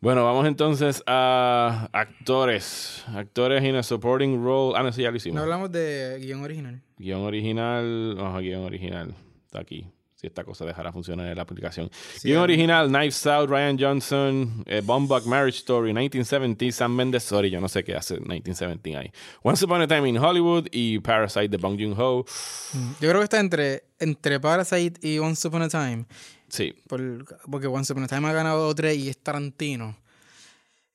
Bueno, vamos entonces a actores. Actores in a supporting role. Ah, no, sí, ya lo hicimos. No hablamos de guion original. Guión original. Vamos a guion original. Aquí. Si esta cosa dejará funcionar en la aplicación. guion ah. original: Knives Out, Ryan Johnson, eh, Bumbug Marriage Story, 1970, Sam Mendes. Sorry, yo no sé qué hace 1970 ahí. Once Upon a Time in Hollywood y Parasite de Bong Joon-ho. Yo creo que está entre, entre Parasite y Once Upon a Time. Sí. Por- porque Once Upon a Time ha ganado tres y es Tarantino.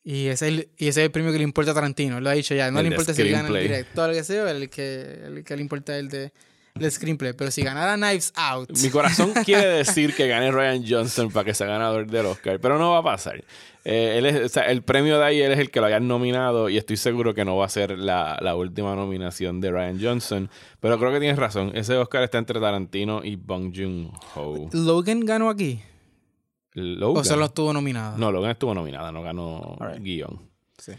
Y ese, es el, y ese es el premio que le importa a Tarantino. Lo ha dicho ya. No El le importa si gana el director o lo que sea, el que, el que le importa es el de el screenplay. Pero si ganara Knives Out. Mi corazón quiere decir que gane Ryan Johnson para que sea ganador del Oscar, pero no va a pasar. Eh, él es, o sea, el premio de ahí él es el que lo hayan nominado y estoy seguro que no va a ser la, la última nominación de Ryan Johnson. Pero creo que tienes razón. Ese Oscar está entre Tarantino y Bong Joon-ho. ¿Logan ganó aquí? Logan. ¿O solo estuvo nominado? No, Logan estuvo nominada, no ganó Alright. guion. Sí.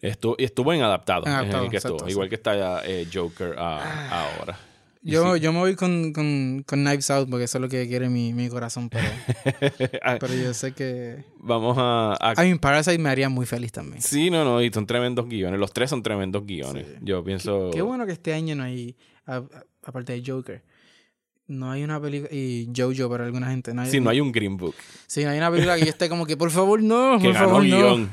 Estuvo, y estuvo en adaptado, En adaptado, el que estuvo. exacto, Igual que está eh, Joker ah, ahora. Yo, sí. yo me voy con, con, con Knives Out porque eso es lo que quiere mi, mi corazón. Pero, Ah, pero yo sé que. Vamos a, a- I mean, Parasite me haría muy feliz también. Sí, no, no, y son tremendos guiones. Los tres son tremendos guiones. Sí. Yo pienso... Qué bueno que este año no hay, aparte de Joker, no hay una película, y Jojo para alguna gente, no hay, Sí, no hay un Green Book sí, no hay una película que yo esté como que, por favor, no, que por ganó favor, no. guion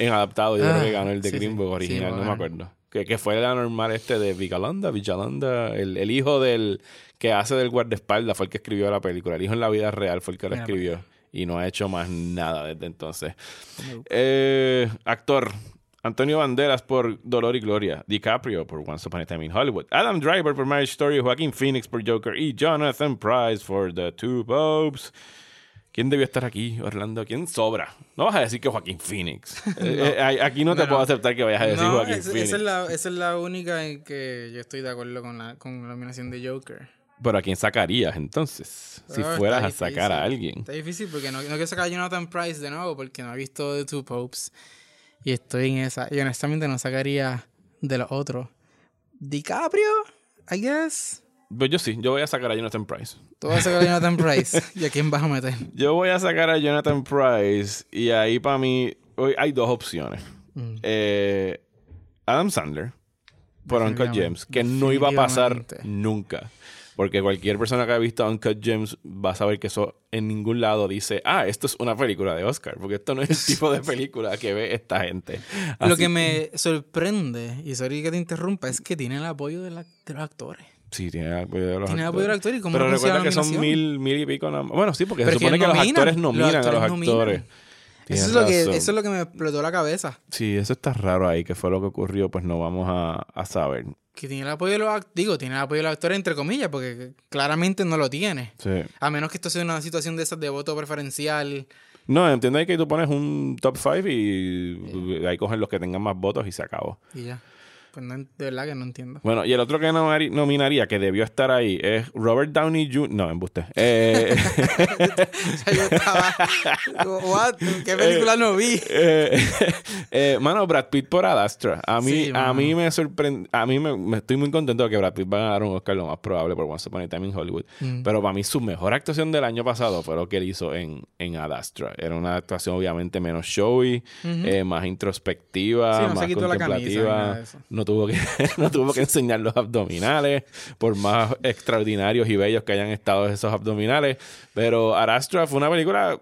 en adaptado. Yo creo que ganó el de sí, Green. Book original, no me acuerdo. Que, que fue la normal este de Vigalanda, Villalanda, el, el hijo del que hace del guardaespaldas fue el que escribió la película. El hijo en la vida real fue el que la Mira, escribió y no ha hecho más nada desde entonces. Eh, actor. Antonio Banderas por Dolor y Gloria, DiCaprio por Once Upon a Time in Hollywood, Adam Driver por Marriage Story, Joaquin Phoenix por Joker y Jonathan Price por The Two Popes. ¿Quién debió estar aquí, Orlando? ¿Quién sobra? No vas a decir que Joaquín Phoenix. Eh, eh, aquí no te No, puedo aceptar que vayas a decir No, Joaquín Phoenix. esa es la, esa es la única en que yo estoy de acuerdo con la, con la nominación de Joker. Pero ¿a quién sacarías entonces? Si fueras a sacar a alguien. Está difícil porque no, no quiero sacar a Jonathan Price de nuevo porque no he visto The Two Popes y estoy en esa. Y honestamente no sacaría de los otros. DiCaprio, I guess. Pues yo sí, yo voy a sacar a Jonathan Price. Tú vas a sacar a Jonathan Price. ¿Y a quién vas a meter? Yo voy a sacar a Jonathan Price y ahí para mí hay dos opciones. Mm. Eh, Adam Sandler por Uncut. Gems, que no iba a pasar nunca. Porque cualquier persona que haya visto Uncut Gems va a saber que eso en ningún lado dice, ah, esto es una película de Oscar, porque esto no es el tipo de película que ve esta gente. Lo que me sorprende, y sorry que te interrumpa, es que tiene el apoyo de, la- de los actores. Sí, tiene apoyo de los Tiene actores. apoyo de los actores y como Pero recuerda que son mil, mil y pico. nada más. Bueno, sí, porque Pero se que supone que, los nominan, actores los nominan a los actores nominan. actores. Tienes Eso es, lo que, razón. eso es lo que me explotó la cabeza. Sí, eso está raro ahí, que fue lo que ocurrió, pues no vamos a, a saber. Que tiene el apoyo de los actores, digo, tiene el apoyo de los actores entre comillas, porque claramente no lo tiene. Sí. A menos que esto sea una situación de esas de voto preferencial. No, entiendo ahí que tú pones un top 5 y ahí cogen los que tengan más votos y se acabó. Y ya. Pues no, de verdad que no entiendo. Bueno, y el otro que nominaría, que debió estar ahí, es Robert Downey Jr. No, embuste. Eh, O sea, yo estaba. What? ¿Qué película no vi? eh, eh, mano, Brad Pitt por Ad Astra. A mí, Sí, a mí me sorprende, a mí me, me estoy muy contento de que Brad Pitt va a ganar un Oscar lo más probable por Once Upon a Time in Hollywood. Mm. Pero para mí su mejor actuación del año pasado fue lo que él hizo en, en Ad Astra. Era una actuación obviamente menos showy, eh, más introspectiva, Sí, no se más quitó la camisa no, tuvo que, no tuvo que enseñar los abdominales, por más extraordinarios y bellos que hayan estado esos abdominales. Pero Ad Astra fue una película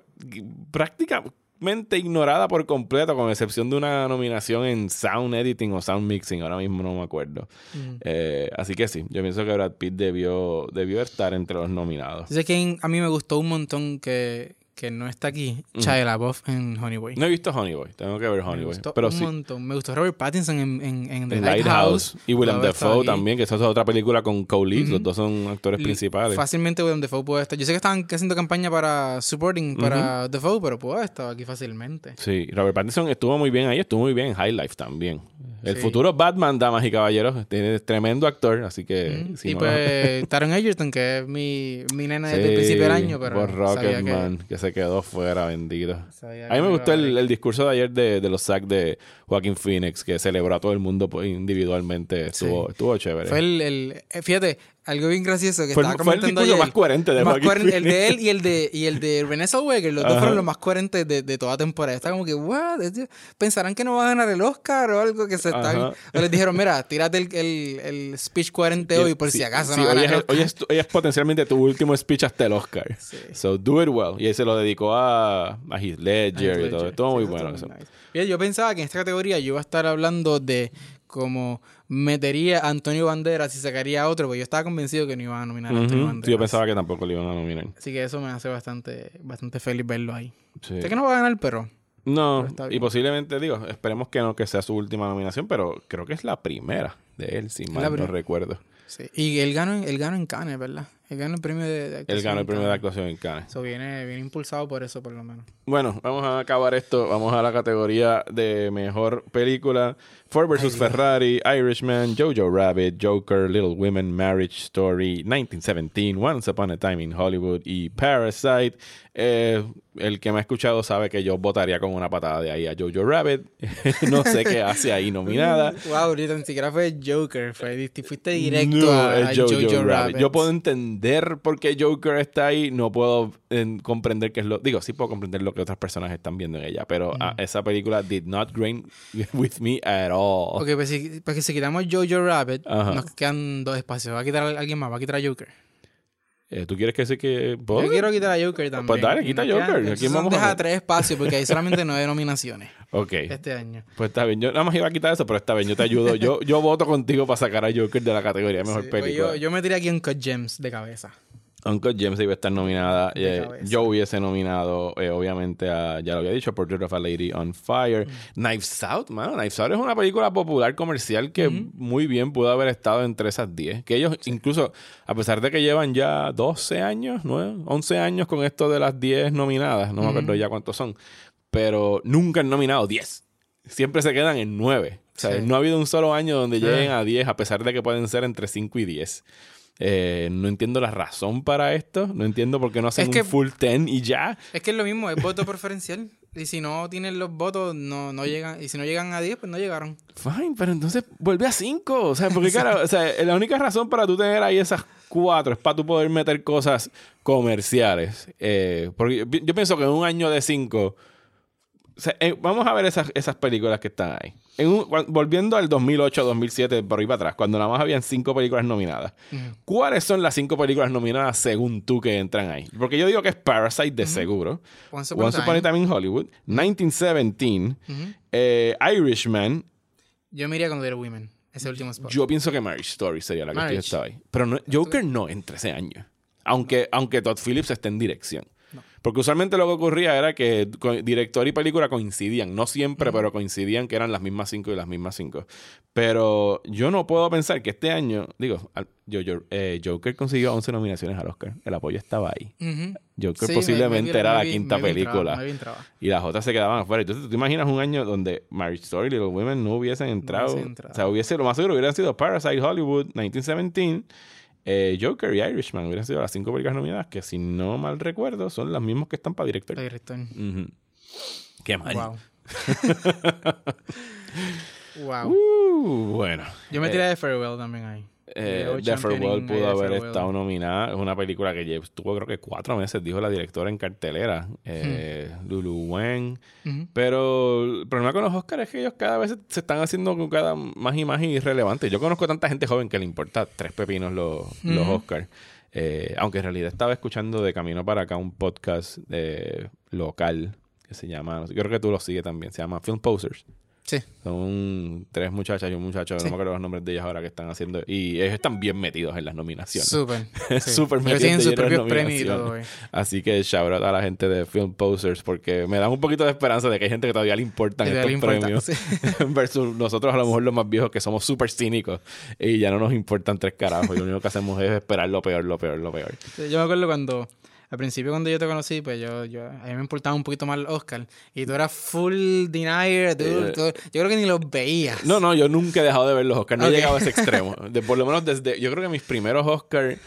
prácticamente ignorada por completo, con excepción de una nominación en Sound Editing o Sound Mixing. Ahora mismo no me acuerdo. Mm. Eh, así que sí, yo pienso que Brad Pitt debió, debió estar entre los nominados. Sé que a mí me gustó un montón que, que no está aquí. Shia LaBeouf en Honey Boy. No he visto Honey Boy, tengo que ver Honey Boy. Pero un sí, montón. Me gustó Robert Pattinson en, en, en The Lighthouse. Lighthouse. Y Dafoe aquí. también, que esa es otra película con co-leads. Ujú. Los dos son actores principales. Fácilmente Willem Dafoe puede estar. Yo sé que estaban haciendo campaña para supporting para Dafoe, pero puede haber estado aquí fácilmente. Sí, Robert Pattinson estuvo muy bien ahí, estuvo muy bien en High Life también. El Sí. futuro Batman, damas y caballeros, tiene tremendo actor, así que... Mm. si y no- pues Taron Egerton, que es mi, mi nena desde Sí, el principio del año, pero por sabía que- Rocketman, que... se quedó fuera, bendito. sabía A mí me gustó el, el discurso de ayer de, de los SAC de Joaquín Phoenix, que celebró a todo el mundo pues, individualmente. Estuvo, estuvo chévere. Fue el, el- eh, fíjate, algo bien gracioso que Fue el- estaba fue el comentando discurso ayer. más coherente de Más el de él y el de y el de Renée Zellweger, los dos Ajá. fueron los más coherentes de, de toda temporada. Está como que, what? Pensarán que no va a ganar el Oscar o algo que se está. O les dijeron, mira, tírate el, el, el speech coherente hoy por Sí, si acaso sí, no hoy, gana es, el hoy es hoy es potencialmente tu último speech hasta el Oscar. Sí. So do it well. Y ahí se lo dedicó a, a Heath Ledger y todo. Estuvo muy bueno nice. Fíjate, yo pensaba que en esta categoría yo iba a estar hablando de cómo metería a Antonio Banderas y sacaría a otro, porque yo estaba convencido que no iban a nominar a Antonio Ujú. Banderas. Sí, yo pensaba que tampoco le iban a nominar. Así que eso me hace bastante, bastante feliz verlo ahí. Sí. Sé que no va a ganar, pero No, Pero y posiblemente, digo, esperemos que no que sea su última nominación, pero creo que es la primera de él, si mal no recuerdo. Sí. Y él ganó, él ganó en Cannes, ¿verdad? Él ganó el premio de, de Él actuación ganó el premio de actuación en Cannes. Eso viene, viene impulsado por eso, por lo menos. Bueno, vamos a acabar esto. Vamos a la categoría de mejor película. Ford vs. Ferrari, Irishman, Jojo Rabbit, Joker, Little Women, Marriage Story, 1917, Once Upon a Time in Hollywood y Parasite. Eh, el que me ha escuchado sabe que yo votaría con una patada de ahí a Jojo Rabbit. no sé qué hace ahí nominada. Wow, ahorita ni siquiera fue Joker, fue, fuiste directo No, a, a Jojo, Jojo, Rabbit. Rabbit. Yo puedo entender por qué Joker está ahí. No puedo eh, comprender qué es lo. Digo, sí puedo comprender lo que otras personas están viendo en ella. Pero ah, esa película did not grain with me at all. Ok, pues si, pues si quitamos Jojo Rabbit, Ajá. nos quedan dos espacios. ¿Va a quitar a alguien más? ¿Va a quitar a Joker? Eh, ¿Tú quieres que sí que.? ¿puedo? Yo quiero quitar a Joker también. Pues dale, quita Joker. ¿A quién son- vamos a deja ver? tres espacios porque hay solamente nueve nominaciones Ok. este año. Pues está bien. Yo nada más iba a quitar eso, pero está bien. Yo te ayudo. Yo, yo voto contigo para sacar a Joker de la categoría mejor Sí, pues película. yo, yo me tiré aquí en Cut Gems de cabeza. Uncle James iba a estar nominada. Eh, yo hubiese nominado, eh, obviamente, a, ya lo había dicho, Portrait of a Lady on Fire. Mm. Knives Out, mano. Knives Out es una película popular comercial que muy bien pudo haber estado entre esas 10. Que ellos, incluso, a pesar de que llevan ya 12 años, 9, 11 años con esto de las 10 nominadas, no me acuerdo ya cuántos son, pero nunca han nominado 10. Siempre se quedan en 9. O sea, Sí. no ha habido un solo año donde lleguen a 10, a pesar de que pueden ser entre 5 y 10. Eh, no entiendo la razón para esto. No entiendo por qué no hacen Es que- un full 10 y ya. Es que es lo mismo, es voto preferencial. Y si no tienen los votos, no, no llegan. Y si no llegan a 10, pues no llegaron. Fine, pero entonces vuelve a 5. O sea, porque cara, o sea, la única razón para tú tener ahí esas cuatro es para tú poder meter cosas comerciales. Eh, porque yo, yo pienso que en un año de 5. Vamos a ver esas, esas películas que están ahí. En un- cuan- volviendo al 2008, 2007, por ahí para atrás, cuando nada más habían cinco películas nominadas. ¿Cuáles son las cinco películas nominadas según tú que entran ahí? Porque yo digo que es Parasite de seguro. Once Upon a Once Upon a Time. In Hollywood. 1917. Ujú. eh, Irishman. Yo me iría con Little Women, ese último spot. Yo pienso que Marriage Story sería la que estaba ahí. Pero no- Joker no entre ese año. Aunque, aunque Todd Phillips esté en dirección. No. Porque usualmente lo que ocurría era que director y película coincidían. No siempre, pero coincidían que eran las mismas cinco y las mismas cinco. Pero yo no puedo pensar que este año, digo, yo, yo- eh, Joker consiguió 11 nominaciones al Oscar. El apoyo estaba ahí. Ujú. Joker Sí, posiblemente me- me- era la quinta película. trabajo. Y las otras se quedaban afuera. Entonces, ¿tú te imaginas un año donde Marriage Story y Little Women no hubiesen entrado? hubiesen entrado. O sea, hubiese, lo más seguro hubieran sido Parasite, Hollywood, 1917, eh, Joker y Irishman. Hubieran sido las cinco películas nominadas, que si no mal recuerdo, son las mismas que están para director. El director. Qué mal. Wow. wow. Uh, bueno. Yo me tiré de Farewell también ahí. Eh, The Farewell pudo haber Farewell. estado nominada. Es una película que estuvo creo que cuatro meses, dijo la directora en cartelera, eh, Lulu Wen. Pero el problema con los Oscars es que ellos cada vez se están haciendo cada más y más irrelevantes. Yo conozco tanta gente joven que le importa tres pepinos los, los. Oscars. Eh, aunque en realidad estaba escuchando de camino para acá un podcast eh, local que se llama, yo creo que tú lo sigues también, se llama Film Posers. Sí. Son tres muchachas y un muchacho, Sí. no me acuerdo los nombres de ellas ahora que están haciendo. Y ellos están bien metidos en las nominaciones. Súper. sí. Súper Ellos metidos sus propios premios y todo. Así que shout out a la gente de Film Posers porque me dan un poquito de esperanza de que hay gente que todavía le importan estos le premios. sí. Versus nosotros a lo mejor los más viejos que somos súper cínicos y ya no nos importan tres carajos. Y lo único que hacemos es esperar lo peor, lo peor, lo peor. Sí, Yo me acuerdo cuando, al principio cuando yo te conocí, pues yo, yo a mí me importaba un poquito más el Oscar. Y tú eras full denier, tú- Eh, yo creo que ni los veías. No, no, yo nunca he dejado de ver los Oscars. No Ok. he llegado a ese extremo. De, por lo menos desde. Yo creo que mis primeros Oscars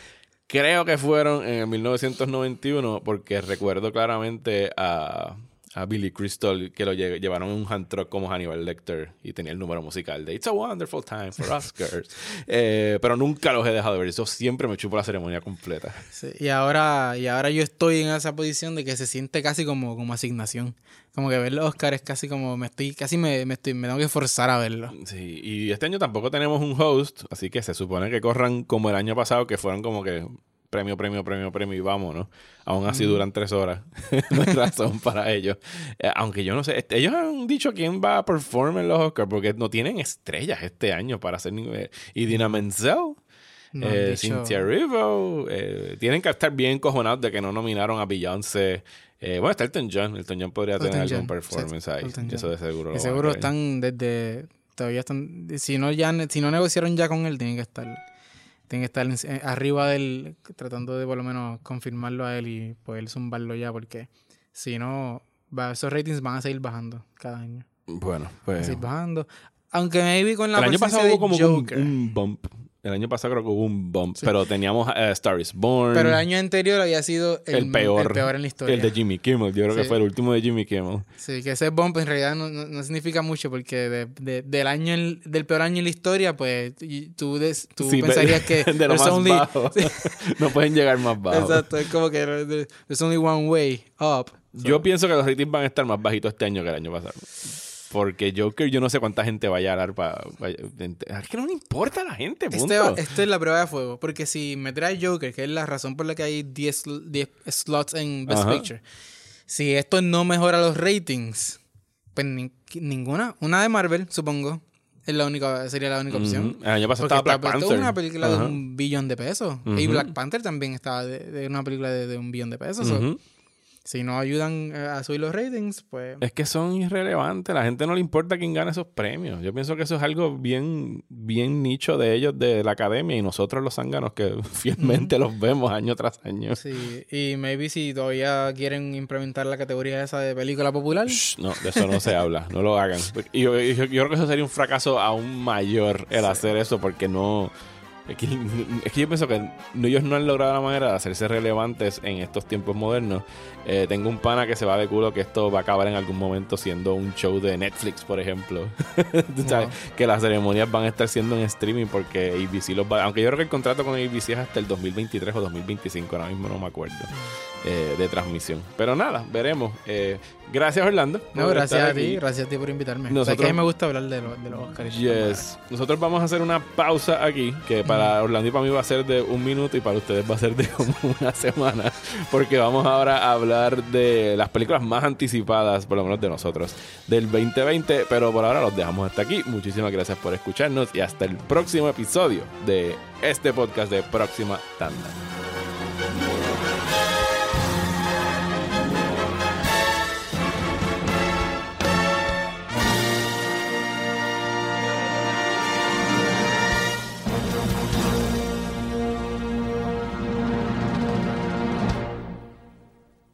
creo que fueron en el 1991, porque recuerdo claramente a, a Billy Crystal que lo lle- llevaron en un hand truck como Hannibal Lecter y tenía el número musical de It's a Wonderful Time for Oscars. Eh, pero nunca los he dejado de ver. Eso siempre me chupo la ceremonia completa. Sí, y ahora y ahora yo estoy en esa posición de que se siente casi como, como asignación. Como que ver los Oscar es casi como me estoy casi me, me estoy me tengo que forzar a verlo. Sí, y este año tampoco tenemos un host, así que se supone que corran como el año pasado, que fueron como que premio, premio, premio, premio y vámonos. Aún así duran tres horas. no hay razón para ellos. Eh, aunque yo no sé, este- ellos han dicho quién va a perform en los Oscars, porque no tienen estrellas este año para hacer ningún... Y Dina Menzel. No eh, Cynthia Erivo. eh, tienen que estar bien cojonados de que no nominaron a Beyoncé. Eh, bueno, está Elton John. Elton John podría Elton tener algún performance sí, ahí. Elton Eso de seguro. lo De seguro están desde. Todavía están. Si no, ya, si no negociaron ya con él, tienen que estar. Tienen que estar en- arriba de él, tratando de por lo menos confirmarlo a él y poder zumbarlo ya, porque si no, va- esos ratings van a seguir bajando cada año. Bueno, Van a pues. seguir bajando. Aunque maybe con la El año pasado de hubo como un bump. El año pasado creo que hubo un bump. Pero teníamos eh, Star is Born. Pero el año anterior había sido el, el peor. el peor en la historia. El de Jimmy Kimmel. Yo creo que fue el último de Jimmy Kimmel. Sí, que ese bump en realidad no, no- no significa mucho porque de- de- del año en- del peor año en la historia, pues tú, des- tú Sí, pensarías que de lo there's más only- bajo. no pueden llegar más bajo. Exacto, es como que there's only one way up. Yo pienso que los ratings van a estar más bajitos este año que el año pasado. Porque Joker, yo no sé cuánta gente vaya a dar para. Es que no le importa a la gente, punto. Este, esto es la prueba de fuego, porque si me trae Joker, que es la razón por la que hay 10, sl- 10 slots en Best Ajá. Picture, si esto no mejora los ratings, pues ni- ninguna, una de Marvel, supongo, es la única, sería la única opción. Ujú. El año pasado Porque estaba Black esto Panther. una película de un billón de pesos. Y. Black Panther también estaba de, de una película de, de un billón de pesos. So. Si no ayudan eh, a subir los ratings, pues... Es que son irrelevantes. La gente no le importa quién gana esos premios. Yo pienso que eso es algo bien, bien nicho de ellos, de la academia, y nosotros los zánganos que fielmente los vemos año tras año. Sí, y maybe si todavía quieren implementar la categoría esa de película popular, Shh, No, de eso no se habla. No lo hagan. Y yo, yo- yo creo que eso sería un fracaso aún mayor el hacer eso porque no... Es que, es que yo pienso que ellos no han logrado la manera de hacerse relevantes en estos tiempos modernos. Eh, tengo un pana que se va de culo que esto va a acabar en algún momento siendo un show de Netflix, por ejemplo. Tú sabes. Que las ceremonias van a estar siendo en streaming porque ABC los va... Aunque yo creo que el contrato con ABC es hasta el 2023 o 2025, ahora mismo no me acuerdo, eh, de transmisión. Pero nada, veremos. Eh, gracias, Orlando. no, gracias a ti, aquí. gracias a ti por invitarme. O sea, Nosotros- que a mí me gusta hablar de, lo- de los Oscars. Yes. Nosotros vamos a hacer una pausa aquí, que para Orlando y para mí va a ser de un minuto y para ustedes va a ser de como una semana, porque vamos ahora a hablar de las películas más anticipadas, por lo menos de nosotros, del 2020, pero por ahora los dejamos hasta aquí. Muchísimas gracias por escucharnos y hasta el próximo episodio de este podcast de Próxima Tanda.